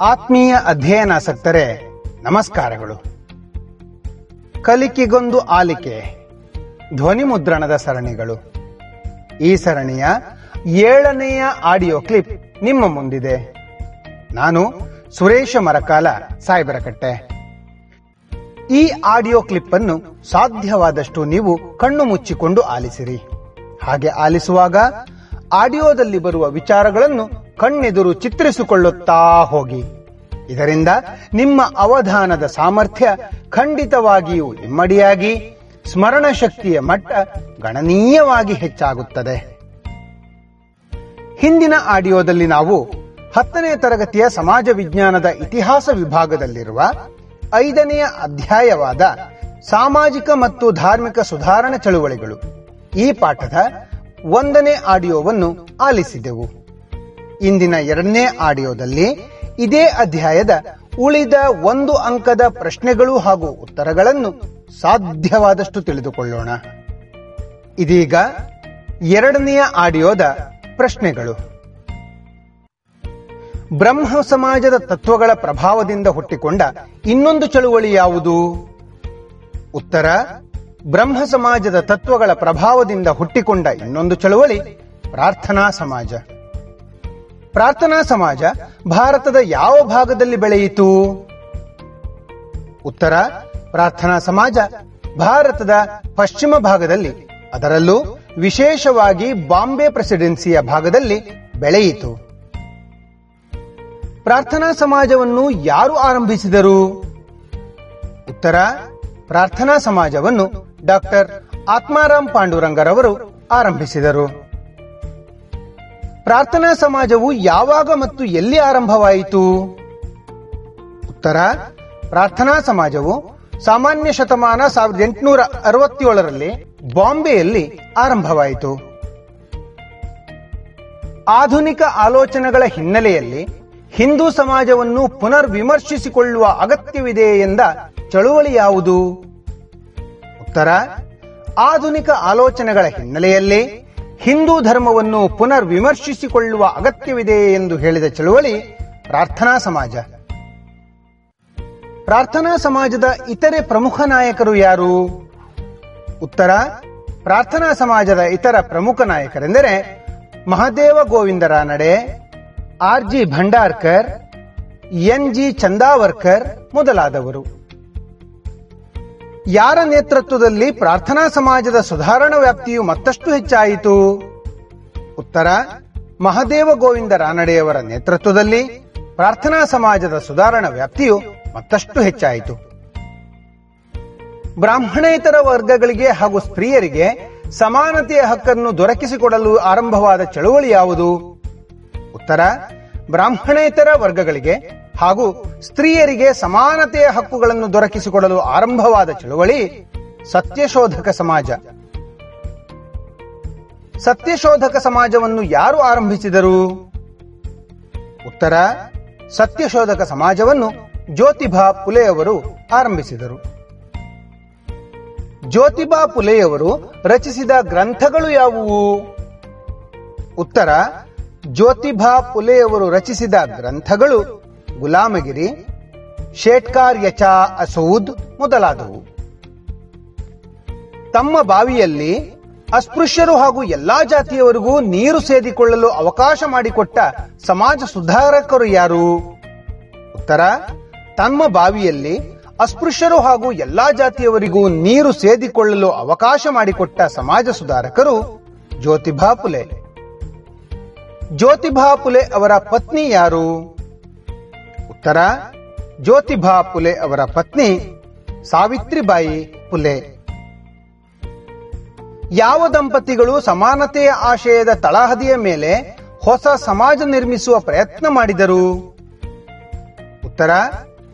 ಆತ್ಮೀಯ ಅಧ್ಯಯನಾಸಕ್ತರೆ ನಮಸ್ಕಾರಗಳು. ಕಲಿಕೆಗೊಂದು ಆಲಿಕೆ, ಧ್ವನಿ ಮುದ್ರಣದ ಸರಣಿಗಳು. ಈ ಸರಣಿಯ ಏಳನೆಯ ಆಡಿಯೋ ಕ್ಲಿಪ್ ನಿಮ್ಮ ಮುಂದಿದೆ. ನಾನು ಸುರೇಶ ಮರಕಾಲ, ಸಾಯ್ಬರಕಟ್ಟೆ. ಈ ಆಡಿಯೋ ಕ್ಲಿಪ್ ಅನ್ನು ಸಾಧ್ಯವಾದಷ್ಟು ನೀವು ಕಣ್ಣು ಮುಚ್ಚಿಕೊಂಡು ಆಲಿಸಿರಿ. ಹಾಗೆ ಆಲಿಸುವಾಗ ಆಡಿಯೋದಲ್ಲಿ ಬರುವ ವಿಚಾರಗಳನ್ನು ಕಣ್ಣೆದುರು ಚಿತ್ರಿಸಿಕೊಳ್ಳುತ್ತಾ ಹೋಗಿ. ಇದರಿಂದ ನಿಮ್ಮ ಅವಧಾನದ ಸಾಮರ್ಥ್ಯ ಖಂಡಿತವಾಗಿಯೂ ಇಮ್ಮಡಿಯಾಗಿ ಸ್ಮರಣ ಶಕ್ತಿಯ ಮಟ್ಟ ಗಣನೀಯವಾಗಿ ಹೆಚ್ಚಾಗುತ್ತದೆ. ಹಿಂದಿನ ಆಡಿಯೋದಲ್ಲಿ ನಾವು ಹತ್ತನೇ ತರಗತಿಯ ಸಮಾಜ ವಿಜ್ಞಾನದ ಇತಿಹಾಸ ವಿಭಾಗದಲ್ಲಿರುವ ಐದನೆಯ ಅಧ್ಯಾಯವಾದ ಸಾಮಾಜಿಕ ಮತ್ತು ಧಾರ್ಮಿಕ ಸುಧಾರಣಾ ಚಳುವಳಿಗಳು ಈ ಪಾಠದ ಒಂದನೇ ಆಡಿಯೋವನ್ನು ಆಲಿಸಿದೆವು. ಇಂದಿನ ಎರಡನೇ ಆಡಿಯೋದಲ್ಲಿ ಇದೇ ಅಧ್ಯಾಯದ ಉಳಿದ ಒಂದು ಅಂಕದ ಪ್ರಶ್ನೆಗಳು ಹಾಗೂ ಉತ್ತರಗಳನ್ನು ಸಾಧ್ಯವಾದಷ್ಟು ತಿಳಿದುಕೊಳ್ಳೋಣ. ಇದೀಗ ಎರಡನೆಯ ಆಡಿಯೋದ ಪ್ರಶ್ನೆಗಳು. ಬ್ರಹ್ಮ ಸಮಾಜದ ತತ್ವಗಳ ಪ್ರಭಾವದಿಂದ ಹುಟ್ಟಿಕೊಂಡ ಇನ್ನೊಂದು ಚಳುವಳಿ ಯಾವುದು? ಉತ್ತರ, ಬ್ರಹ್ಮ ಸಮಾಜದ ತತ್ವಗಳ ಪ್ರಭಾವದಿಂದ ಹುಟ್ಟಿಕೊಂಡ ಇನ್ನೊಂದು ಚಳುವಳಿ ಪ್ರಾರ್ಥನಾ ಸಮಾಜ. ಪ್ರಾರ್ಥನಾ ಸಮಾಜ ಭಾರತದ ಯಾವ ಭಾಗದಲ್ಲಿ ಬೆಳೆಯಿತು? ಉತ್ತರ, ಪ್ರಾರ್ಥನಾ ಸಮಾಜ ಭಾರತದ ಪಶ್ಚಿಮ ಭಾಗದಲ್ಲಿ, ಅದರಲ್ಲೂ ವಿಶೇಷವಾಗಿ ಬಾಂಬೆ ಪ್ರೆಸಿಡೆನ್ಸಿಯ ಭಾಗದಲ್ಲಿ ಬೆಳೆಯಿತು. ಪ್ರಾರ್ಥನಾ ಸಮಾಜವನ್ನು ಯಾರು ಆರಂಭಿಸಿದರು? ಉತ್ತರ, ಪ್ರಾರ್ಥನಾ ಸಮಾಜವನ್ನು ಡಾಕ್ಟರ್ ಆತ್ಮಾರಾಮ್ ಪಾಂಡುರಂಗರವರು ಆರಂಭಿಸಿದರು. ಪ್ರಾರ್ಥನಾ ಸಮಾಜವು ಯಾವಾಗ ಮತ್ತು ಎಲ್ಲಿ ಆರಂಭವಾಯಿತು? ಉತ್ತರ, ಪ್ರಾರ್ಥನಾ ಸಮಾಜವು ಸಾಮಾನ್ಯ ಶತಮಾನ ಸಾವಿರದ ಎಂಟುನೂರ ಅರವತ್ತೇಳರಲ್ಲಿ ಬಾಂಬೆಯಲ್ಲಿ ಆರಂಭವಾಯಿತು. ಆಧುನಿಕ ಆಲೋಚನೆಗಳ ಹಿನ್ನೆಲೆಯಲ್ಲಿ ಹಿಂದೂ ಸಮಾಜವನ್ನು ಪುನರ್ ವಿಮರ್ಶಿಸಿಕೊಳ್ಳುವ ಅಗತ್ಯವಿದೆ ಎಂದ ಚಳುವಳಿ ಯಾವುದು? ಉತ್ತರ, ಆಧುನಿಕ ಆಲೋಚನೆಗಳ ಹಿನ್ನೆಲೆಯಲ್ಲಿ ಹಿಂದೂ ಧರ್ಮವನ್ನು ಪುನರ್ ವಿಮರ್ಶಿಸಿಕೊಳ್ಳುವ ಅಗತ್ಯವಿದೆ ಎಂದು ಹೇಳಿದ ಚಳುವಳಿ ಪ್ರಾರ್ಥನಾ ಸಮಾಜ. ಪ್ರಾರ್ಥನಾ ಸಮಾಜದ ಇತರೆ ಪ್ರಮುಖ ನಾಯಕರು ಯಾರು? ಉತ್ತರ, ಪ್ರಾರ್ಥನಾ ಸಮಾಜದ ಇತರ ಪ್ರಮುಖ ನಾಯಕರೆಂದರೆ Mahadev Govind Ranade R G Bhandarkar, N G Chandavarkar ಮೊದಲಾದವರು. ಯಾರ ನೇತೃತ್ವದಲ್ಲಿ ಪ್ರಾರ್ಥನಾ ಸಮಾಜದ ಸುಧಾರಣಾ ವ್ಯಾಪ್ತಿಯು ಮತ್ತಷ್ಟು ಹೆಚ್ಚಾಯಿತು? ಉತ್ತರ, ಮಹದೇವ ಗೋವಿಂದ ರಾನಡೆಯವರ ನೇತೃತ್ವದಲ್ಲಿ ಪ್ರಾರ್ಥನಾ ಸಮಾಜದ ಸುಧಾರಣಾ ವ್ಯಾಪ್ತಿಯು ಮತ್ತಷ್ಟು ಹೆಚ್ಚಾಯಿತು. ಬ್ರಾಹ್ಮಣೇತರ ವರ್ಗಗಳಿಗೆ ಹಾಗೂ ಸ್ತ್ರೀಯರಿಗೆ ಸಮಾನತೆಯ ಹಕ್ಕನ್ನು ದೊರಕಿಸಿಕೊಡಲು ಆರಂಭವಾದ ಚಳುವಳಿ ಯಾವುದು ಉತ್ತರ, ಬ್ರಾಹ್ಮಣೇತರ ವರ್ಗಗಳಿಗೆ ಹಾಗೂ ಸ್ತ್ರೀಯರಿಗೆ ಸಮಾನತೆಯ ಹಕ್ಕುಗಳನ್ನು ದೊರಕಿಸಿಕೊಡಲು ಆರಂಭವಾದ ಚಳುವಳಿ ಸತ್ಯಶೋಧಕ ಸಮಾಜ. ಸತ್ಯಶೋಧಕ ಸಮಾಜವನ್ನು ಯಾರು ಆರಂಭಿಸಿದರು? ಉತ್ತರ, ಸತ್ಯಶೋಧಕ ಸಮಾಜವನ್ನು ಜ್ಯೋತಿಬಾ ಪುಲೆಯವರು ಆರಂಭಿಸಿದರು. ಜ್ಯೋತಿಬಾ ಪುಲೆಯವರು ರಚಿಸಿದ ಗ್ರಂಥಗಳು ಯಾವುವು? ಉತ್ತರ ಜ್ಯೋತಿಬಾ ಪುಲೆಯವರು ರಚಿಸಿದ ಗ್ರಂಥಗಳು ಗುಲಾಮಗಿರಿ, ಶೇಟ್ಕಾರ್ ಯಚಾ ಅಸೂದ್ ಮೊದಲಾದವು. ತಮ್ಮ ಬಾವಿಯಲ್ಲಿ ಅಸ್ಪೃಶ್ಯರು ಹಾಗೂ ಎಲ್ಲಾ ಜಾತಿಯವರಿಗೂ ನೀರು ಸೇದಿಕೊಳ್ಳಲು ಅವಕಾಶ ಮಾಡಿಕೊಟ್ಟ ಸಮಾಜ ಸುಧಾರಕರು ಯಾರು? ಉತ್ತರ, ತಮ್ಮ ಬಾವಿಯಲ್ಲಿ ಅಸ್ಪೃಶ್ಯರು ಹಾಗೂ ಎಲ್ಲಾ ಜಾತಿಯವರಿಗೂ ನೀರು ಸೇದಿಕೊಳ್ಳಲು ಅವಕಾಶ ಮಾಡಿಕೊಟ್ಟ ಸಮಾಜ ಸುಧಾರಕರು ಜ್ಯೋತಿಬಾ ಪುಲೆ. ಜ್ಯೋತಿಬಾ ಪುಲೆ ಅವರ ಪತ್ನಿ ಯಾರು? ಉತ್ತರ ಜ್ಯೋತಿಬಾ ಪುಲೆ ಅವರ ಪತ್ನಿ ಸಾವಿತ್ರಿಬಾಯಿ ಪುಲೆ. ಯಾವ ದಂಪತಿಗಳು ಸಮಾನತೆಯ ಆಶಯದ ತಳಹದಿಯ ಮೇಲೆ ಹೊಸ ಸಮಾಜ ನಿರ್ಮಿಸುವ ಪ್ರಯತ್ನ ಮಾಡಿದರು? ಉತ್ತರ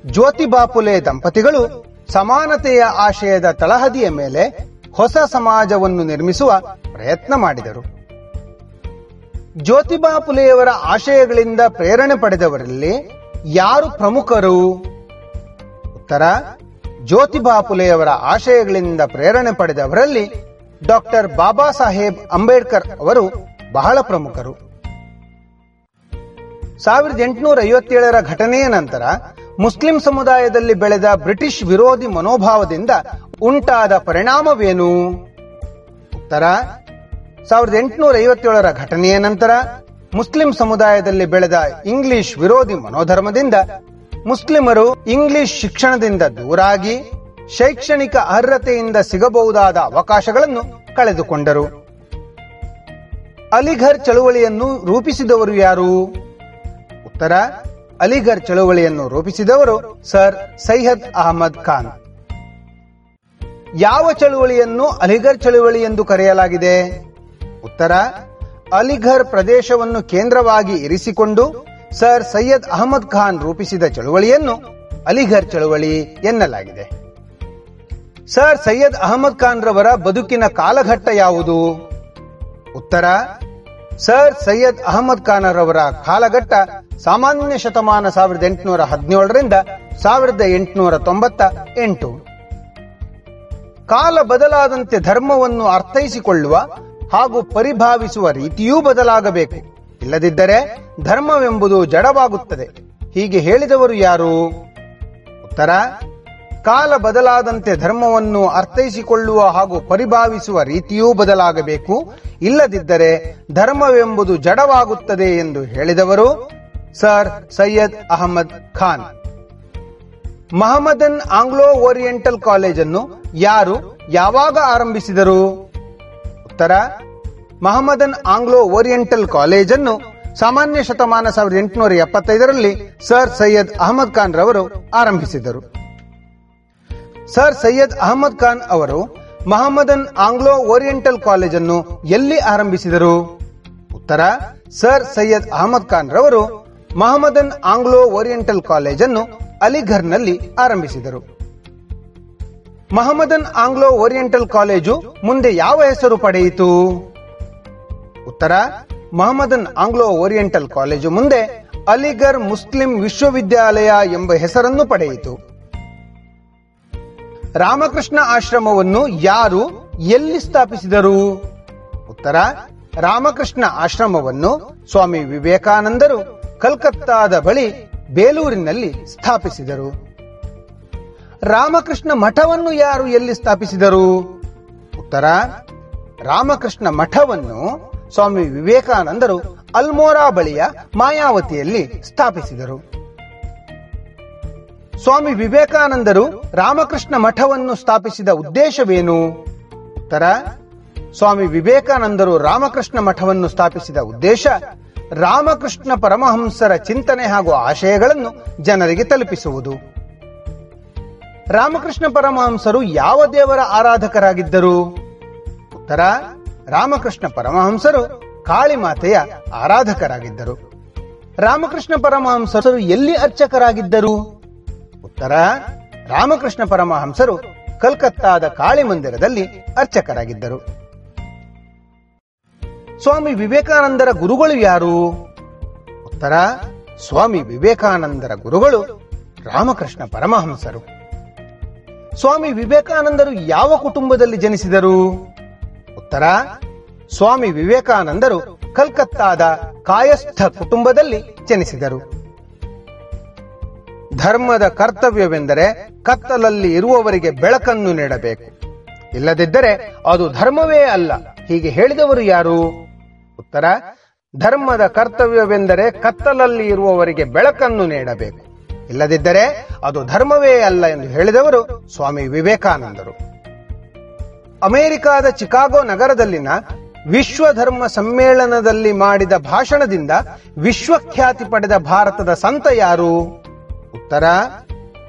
ಜ್ಯೋತಿಬಾ ಪುಲೆ ದಂಪತಿಗಳು ಸಮಾನತೆಯ ಆಶಯದ ತಳಹದಿಯ ಮೇಲೆ ಹೊಸ ಸಮಾಜವನ್ನು ನಿರ್ಮಿಸುವ ಪ್ರಯತ್ನ ಮಾಡಿದರು. ಜ್ಯೋತಿಬಾ ಪುಲೆಯವರ ಆಶಯಗಳಿಂದ ಪ್ರೇರಣೆ ಪಡೆದವರಲ್ಲಿ ಯಾರು ಪ್ರಮುಖರು? ಉತ್ತರ ಜ್ಯೋತಿಬಾ ಪುಲೆಯವರ ಆಶಯಗಳಿಂದ ಪ್ರೇರಣೆ ಪಡೆದವರಲ್ಲಿ ಡಾಕ್ಟರ್ ಬಾಬಾ ಸಾಹೇಬ್ ಅಂಬೇಡ್ಕರ್ ಅವರು ಬಹಳ ಪ್ರಮುಖರು. ಸಾವಿರದ ಎಂಟುನೂರ ಐವತ್ತೇಳರ ಘಟನೆಯ ನಂತರ ಮುಸ್ಲಿಂ ಸಮುದಾಯದಲ್ಲಿ ಬೆಳೆದ ಬ್ರಿಟಿಷ್ ವಿರೋಧಿ ಮನೋಭಾವದಿಂದ ಉಂಟಾದ ಪರಿಣಾಮವೇನು? ಉತ್ತರ, ಸಾವಿರದ ಎಂಟುನೂರ ಐವತ್ತೇಳರ ಘಟನೆಯ ನಂತರ ಮುಸ್ಲಿಂ ಸಮುದಾಯದಲ್ಲಿ ಬೆಳೆದ ಇಂಗ್ಲಿಷ್ ವಿರೋಧಿ ಮನೋಧರ್ಮದಿಂದ ಮುಸ್ಲಿಮರು ಇಂಗ್ಲಿಷ್ ಶಿಕ್ಷಣದಿಂದ ದೂರಾಗಿ ಶೈಕ್ಷಣಿಕ ಅರ್ಹತೆಯಿಂದ ಸಿಗಬಹುದಾದ ಅವಕಾಶಗಳನ್ನು ಕಳೆದುಕೊಂಡರು. ಅಲಿಘರ್ ಚಳುವಳಿಯನ್ನು ರೂಪಿಸಿದವರು ಯಾರು? ಉತ್ತರ, ಅಲಿಘರ್ ಚಳುವಳಿಯನ್ನು ರೂಪಿಸಿದವರು ಸರ್ ಸೈಯದ್ ಅಹಮದ್ ಖಾನ್. ಯಾವ ಚಳುವಳಿಯನ್ನು ಅಲಿಘರ್ ಚಳುವಳಿ ಎಂದು ಕರೆಯಲಾಗಿದೆ? ಉತ್ತರ ಅಲಿಘರ್ ಪ್ರದೇಶವನ್ನು ಕೇಂದ್ರವಾಗಿ ಇರಿಸಿಕೊಂಡು ಸರ್ ಸೈಯದ್ ಅಹಮದ್ ಖಾನ್ ರೂಪಿಸಿದ ಚಳುವಳಿಯನ್ನು ಅಲಿಘರ್ ಚಳುವಳಿ ಎನ್ನಲಾಗಿದೆ. ಸರ್ ಸೈಯದ್ ಅಹಮದ್ ಖಾನ್ ರವರ ಬದುಕಿನ ಕಾಲಘಟ್ಟ ಯಾವುದು? ಉತ್ತರ, ಸರ್ ಸೈಯದ್ ಅಹಮದ್ ಖಾನ್ ರವರ ಕಾಲಘಟ್ಟ ಸಾಮಾನ್ಯ ಶತಮಾನ ಸಾವಿರದ ಎಂಟುನೂರ ಹದಿನೇಳರಿಂದ ಸಾವಿರದ ಎಂಟುನೂರ ತೊಂಬತ್ತ ಎಂಟು. ಕಾಲ ಬದಲಾದಂತೆ ಧರ್ಮವನ್ನು ಅರ್ಥೈಸಿಕೊಳ್ಳುವ ಹಾಗೂ ಪರಿಭಾವಿಸುವ ರೀತಿಯೂ ಬದಲಾಗಬೇಕು. ಇಲ್ಲದಿದ್ದರೆ ಧರ್ಮವೆಂಬುದು ಜಡವಾಗುತ್ತದೆ. ಹೀಗೆ ಹೇಳಿದವರು ಯಾರು? ಉತ್ತರ, ಕಾಲ ಬದಲಾದಂತೆ ಧರ್ಮವನ್ನು ಅರ್ಥೈಸಿಕೊಳ್ಳುವ ಹಾಗೂ ಪರಿಭಾವಿಸುವ ರೀತಿಯೂ ಬದಲಾಗಬೇಕು. ಇಲ್ಲದಿದ್ದರೆ ಧರ್ಮವೆಂಬುದು ಜಡವಾಗುತ್ತದೆ ಎಂದು ಹೇಳಿದವರು sir Syed Ahmad Khan. Mohammedan Anglo Oriental ಕಾಲೇಜನ್ನು ಯಾರು ಯಾವಾಗ ಆರಂಭಿಸಿದರು? ಉತ್ತರ ಮಹಮ್ಮದನ್ ಆಂಗ್ಲೋ ಓರಿಯೆಂಟಲ್ ಕಾಲೇಜನ್ನು ಸಾಮಾನ್ಯ ಶತಮಾನ ಸಾವಿರದ ಎಂಟುನೂರ ಎಪ್ಪತ್ತೈದರಲ್ಲಿ ಸರ್ ಸೈಯದ್ ಅಹಮದ್ ಖಾನ್ ರವರು ಆರಂಭಿಸಿದರು. ಸರ್ ಸೈಯದ್ ಅಹಮದ್ ಖಾನ್ ಅವರು ಮಹಮ್ಮದನ್ ಆಂಗ್ಲೋ ಓರಿಯೆಂಟಲ್ ಕಾಲೇಜನ್ನು ಎಲ್ಲಿ ಆರಂಭಿಸಿದರು? ಉತ್ತರ, ಸರ್ ಸೈಯದ್ ಅಹಮದ್ ಖಾನ್ ರವರು ಮಹಮ್ಮದನ್ ಆಂಗ್ಲೋ ಓರಿಯೆಂಟಲ್ ಕಾಲೇಜನ್ನು ಅಲಿಘರ್ನಲ್ಲಿ ಆರಂಭಿಸಿದರು. ಮಹಮ್ಮದನ್ ಆಂಗ್ಲೋ ಓರಿಯೆಂಟಲ್ ಕಾಲೇಜು ಮುಂದೆ ಯಾವ ಹೆಸರು ಪಡೆಯಿತು? ಉತ್ತರ, ಮಹಮ್ಮದನ್ ಆಂಗ್ಲೋ ಓರಿಯೆಂಟಲ್ ಕಾಲೇಜು ಮುಂದೆ ಅಲಿಗರ್ ಮುಸ್ಲಿಂ ವಿಶ್ವವಿದ್ಯಾಲಯ ಎಂಬ ಹೆಸರನ್ನು ಪಡೆಯಿತು. ರಾಮಕೃಷ್ಣ ಆಶ್ರಮವನ್ನು ಯಾರು ಎಲ್ಲಿ ಸ್ಥಾಪಿಸಿದರು? ಉತ್ತರ, ರಾಮಕೃಷ್ಣ ಆಶ್ರಮವನ್ನು ಸ್ವಾಮಿ ವಿವೇಕಾನಂದರು ಕಲ್ಕತ್ತಾದ ಬಳಿ ಬೇಲೂರಿನಲ್ಲಿ ಸ್ಥಾಪಿಸಿದರು. ರಾಮಕೃಷ್ಣ ಮಠವನ್ನು ಯಾರು ಎಲ್ಲಿ ಸ್ಥಾಪಿಸಿದರು? ಉತ್ತರ, ರಾಮಕೃಷ್ಣ ಮಠವನ್ನು ಸ್ವಾಮಿ ವಿವೇಕಾನಂದರು ಅಲ್ಮೋರಾ ಬಳಿಯ ಮಾಯಾವತಿಯಲ್ಲಿ ಸ್ಥಾಪಿಸಿದರು. ಸ್ವಾಮಿ ವಿವೇಕಾನಂದರು ರಾಮಕೃಷ್ಣ ಮಠವನ್ನು ಸ್ಥಾಪಿಸಿದ ಉದ್ದೇಶವೇನು? ಉತ್ತರ, ಸ್ವಾಮಿ ವಿವೇಕಾನಂದರು ರಾಮಕೃಷ್ಣ ಮಠವನ್ನು ಸ್ಥಾಪಿಸಿದ ಉದ್ದೇಶ ರಾಮಕೃಷ್ಣ ಪರಮಹಂಸರ ಚಿಂತನೆ ಹಾಗೂ ಆಶಯಗಳನ್ನು ಜನರಿಗೆ ತಲುಪಿಸುವುದು. ರಾಮಕೃಷ್ಣ ಪರಮಹಂಸರು ಯಾವ ದೇವರ ಆರಾಧಕರಾಗಿದ್ದರು? ಉತ್ತರ, ರಾಮಕೃಷ್ಣ ಪರಮಹಂಸರು ಕಾಳಿಮಾತೆಯ ಆರಾಧಕರಾಗಿದ್ದರು. ರಾಮಕೃಷ್ಣ ಪರಮಹಂಸರು ಎಲ್ಲಿ ಅರ್ಚಕರಾಗಿದ್ದರು? ಉತ್ತರ, ರಾಮಕೃಷ್ಣ ಪರಮಹಂಸರು ಕಲ್ಕತ್ತಾದ ಕಾಳಿ ಮಂದಿರದಲ್ಲಿ ಅರ್ಚಕರಾಗಿದ್ದರು. ಸ್ವಾಮಿ ವಿವೇಕಾನಂದರ ಗುರುಗಳು ಯಾರು? ಉತ್ತರ, ಸ್ವಾಮಿ ವಿವೇಕಾನಂದರ ಗುರುಗಳು ರಾಮಕೃಷ್ಣ ಪರಮಹಂಸರು. ಸ್ವಾಮಿ ವಿವೇಕಾನಂದರು ಯಾವ ಕುಟುಂಬದಲ್ಲಿ ಜನಿಸಿದರು? ಉತ್ತರ, ಸ್ವಾಮಿ ವಿವೇಕಾನಂದರು ಕಲ್ಕತ್ತಾದ ಕಾಯಸ್ಥ ಕುಟುಂಬದಲ್ಲಿ ಜನಿಸಿದರು. ಧರ್ಮದ ಕರ್ತವ್ಯವೆಂದರೆ ಕತ್ತಲಲ್ಲಿ ಇರುವವರಿಗೆ ಬೆಳಕನ್ನು ನೀಡಬೇಕು. ಇಲ್ಲದಿದ್ದರೆ ಅದು ಧರ್ಮವೇ ಅಲ್ಲ. ಹೀಗೆ ಹೇಳಿದವರು ಯಾರು? ಉತ್ತರ, ಧರ್ಮದ ಕರ್ತವ್ಯವೆಂದರೆ ಕತ್ತಲಲ್ಲಿ ಇರುವವರಿಗೆ ಬೆಳಕನ್ನು ನೀಡಬೇಕು. ಇಲ್ಲದಿದ್ದರೆ ಅದು ಧರ್ಮವೇ ಅಲ್ಲ ಎಂದು ಹೇಳಿದವರು ಸ್ವಾಮಿ ವಿವೇಕಾನಂದರು. ಅಮೆರಿಕಾದ ಚಿಕಾಗೋ ನಗರದಲ್ಲಿನ ವಿಶ್ವ ಧರ್ಮ ಸಮ್ಮೇಳನದಲ್ಲಿ ಮಾಡಿದ ಭಾಷಣದಿಂದ ವಿಶ್ವಖ್ಯಾತಿ ಪಡೆದ ಭಾರತದ ಸಂತ ಯಾರು? ಉತ್ತರ,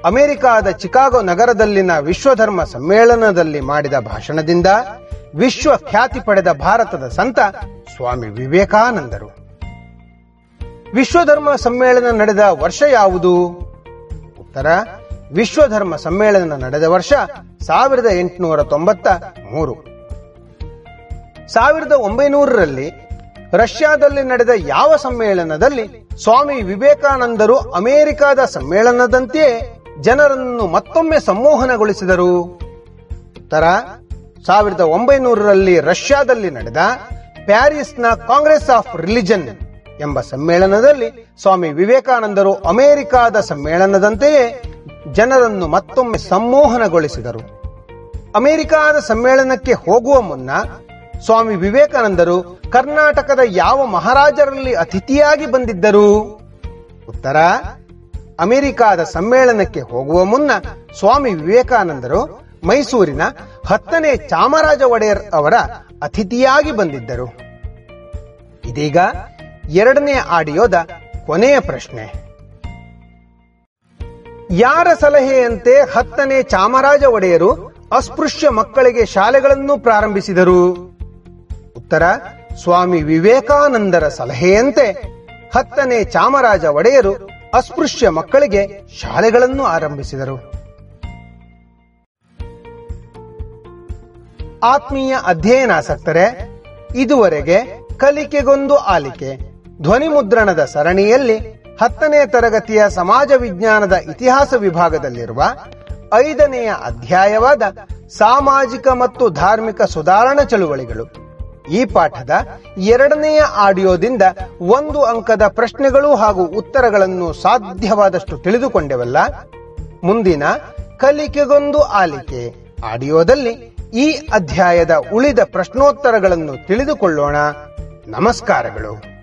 ಅಮೆರಿಕಾದ ಚಿಕಾಗೋ ನಗರದಲ್ಲಿನ ವಿಶ್ವಧರ್ಮ ಸಮ್ಮೇಳನದಲ್ಲಿ ಮಾಡಿದ ಭಾಷಣದಿಂದ ವಿಶ್ವ ಖ್ಯಾತಿ ಪಡೆದ ಭಾರತದ ಸಂತ ಸ್ವಾಮಿ ವಿವೇಕಾನಂದರು. ವಿಶ್ವಧರ್ಮ ಸಮ್ಮೇಳನ ನಡೆದ ವರ್ಷ ಯಾವುದು? ಉತ್ತರ ವಿಶ್ವಧರ್ಮ ಸಮ್ಮೇಳನ ನಡೆದ ವರ್ಷ ಸಾವಿರದ ಎಂಟುನೂರ ತೊಂಬತ್ತ ಮೂರು. ಸಾವಿರದ ಒಂಬೈನೂರರಲ್ಲಿ ರಷ್ಯಾದಲ್ಲಿ ನಡೆದ ಯಾವ ಸಮ್ಮೇಳನದಲ್ಲಿ ಸ್ವಾಮಿ ವಿವೇಕಾನಂದರು ಅಮೆರಿಕಾದ ಸಮ್ಮೇಳನದಂತೆಯೇ ಜನರನ್ನು ಮತ್ತೊಮ್ಮೆ ಸಂಮೋಹನಗೊಳಿಸಿದರು. ತರ ಸಾವಿರದ ಒಂಬೈನೂರರಲ್ಲಿ ರಷ್ಯಾದಲ್ಲಿ ನಡೆದ ಪ್ಯಾರಿಸ್ನ ಕಾಂಗ್ರೆಸ್ ಆಫ್ ರಿಲಿಜನ್ ಎಂಬ ಸಮ್ಮೇಳನದಲ್ಲಿ ಸ್ವಾಮಿ ವಿವೇಕಾನಂದರು ಅಮೆರಿಕಾದ ಸಮ್ಮೇಳನದಂತೆಯೇ ಜನರನ್ನು ಮತ್ತೊಮ್ಮೆ ಸಂಮೋಹನಗೊಳಿಸಿದರು. ಅಮೆರಿಕಾದ ಸಮ್ಮೇಳನಕ್ಕೆ ಹೋಗುವ ಮುನ್ನ ಸ್ವಾಮಿ ವಿವೇಕಾನಂದರು ಕರ್ನಾಟಕದ ಯಾವ ಮಹಾರಾಜರಲ್ಲಿ ಅತಿಥಿಯಾಗಿ ಬಂದಿದ್ದರು? ಉತ್ತರ, ಅಮೆರಿಕಾದ ಸಮ್ಮೇಳನಕ್ಕೆ ಹೋಗುವ ಮುನ್ನ ಸ್ವಾಮಿ ವಿವೇಕಾನಂದರು ಮೈಸೂರಿನ ಹತ್ತನೇ ಚಾಮರಾಜ ಒಡೆಯರ್ ಅವರ ಅತಿಥಿಯಾಗಿ ಬಂದಿದ್ದರು. ಇದೀಗ ಎರಡನೇ ಆಡಿಯೋದ ಕೊನೆಯ ಪ್ರಶ್ನೆ. ಯಾರ ಸಲಹೆಯಂತೆ ಹತ್ತನೇ ಚಾಮರಾಜ ಒಡೆಯರು ಅಸ್ಪೃಶ್ಯ ಮಕ್ಕಳಿಗೆ ಶಾಲೆಗಳನ್ನು ಪ್ರಾರಂಭಿಸಿದರು? ಉತ್ತರ, ಸ್ವಾಮಿ ವಿವೇಕಾನಂದರ ಸಲಹೆಯಂತೆ ಹತ್ತನೇ ಚಾಮರಾಜ ಒಡೆಯರು ಅಸ್ಪೃಶ್ಯ ಮಕ್ಕಳಿಗೆ ಶಾಲೆಗಳನ್ನು ಆರಂಭಿಸಿದರು. ಆತ್ಮೀಯ ಅಧ್ಯಯನಾಸಕ್ತರೆ, ಇದುವರೆಗೆ ಕಲಿಕೆಗೊಂದು ಆಲಿಕೆ. ಧ್ವನಿ ಮುದ್ರಣದ ಸರಣಿಯಲ್ಲಿ ಹತ್ತನೇ ತರಗತಿಯ ಸಮಾಜ ವಿಜ್ಞಾನದ ಇತಿಹಾಸ ವಿಭಾಗದಲ್ಲಿರುವ ಐದನೆಯ ಅಧ್ಯಾಯವಾದ ಸಾಮಾಜಿಕ ಮತ್ತು ಧಾರ್ಮಿಕ ಸುಧಾರಣಾ ಚಳುವಳಿಗಳು. ಈ ಪಾಠದ ಎರಡನೆಯ ಆಡಿಯೋದಿಂದ ಒಂದು ಅಂಕದ ಪ್ರಶ್ನೆಗಳು ಹಾಗೂ ಉತ್ತರಗಳನ್ನು ಸಾಧ್ಯವಾದಷ್ಟು ತಿಳಿದುಕೊಂಡೆವಲ್ಲ? ಮುಂದಿನ ಕಲಿಕೆಗೊಂದು ಆಲಿಕೆ. ಆಡಿಯೋದಲ್ಲಿ ಈ ಅಧ್ಯಾಯದ ಉಳಿದ ಪ್ರಶ್ನೋತ್ತರಗಳನ್ನು ತಿಳಿದುಕೊಳ್ಳೋಣ. ನಮಸ್ಕಾರಗಳು.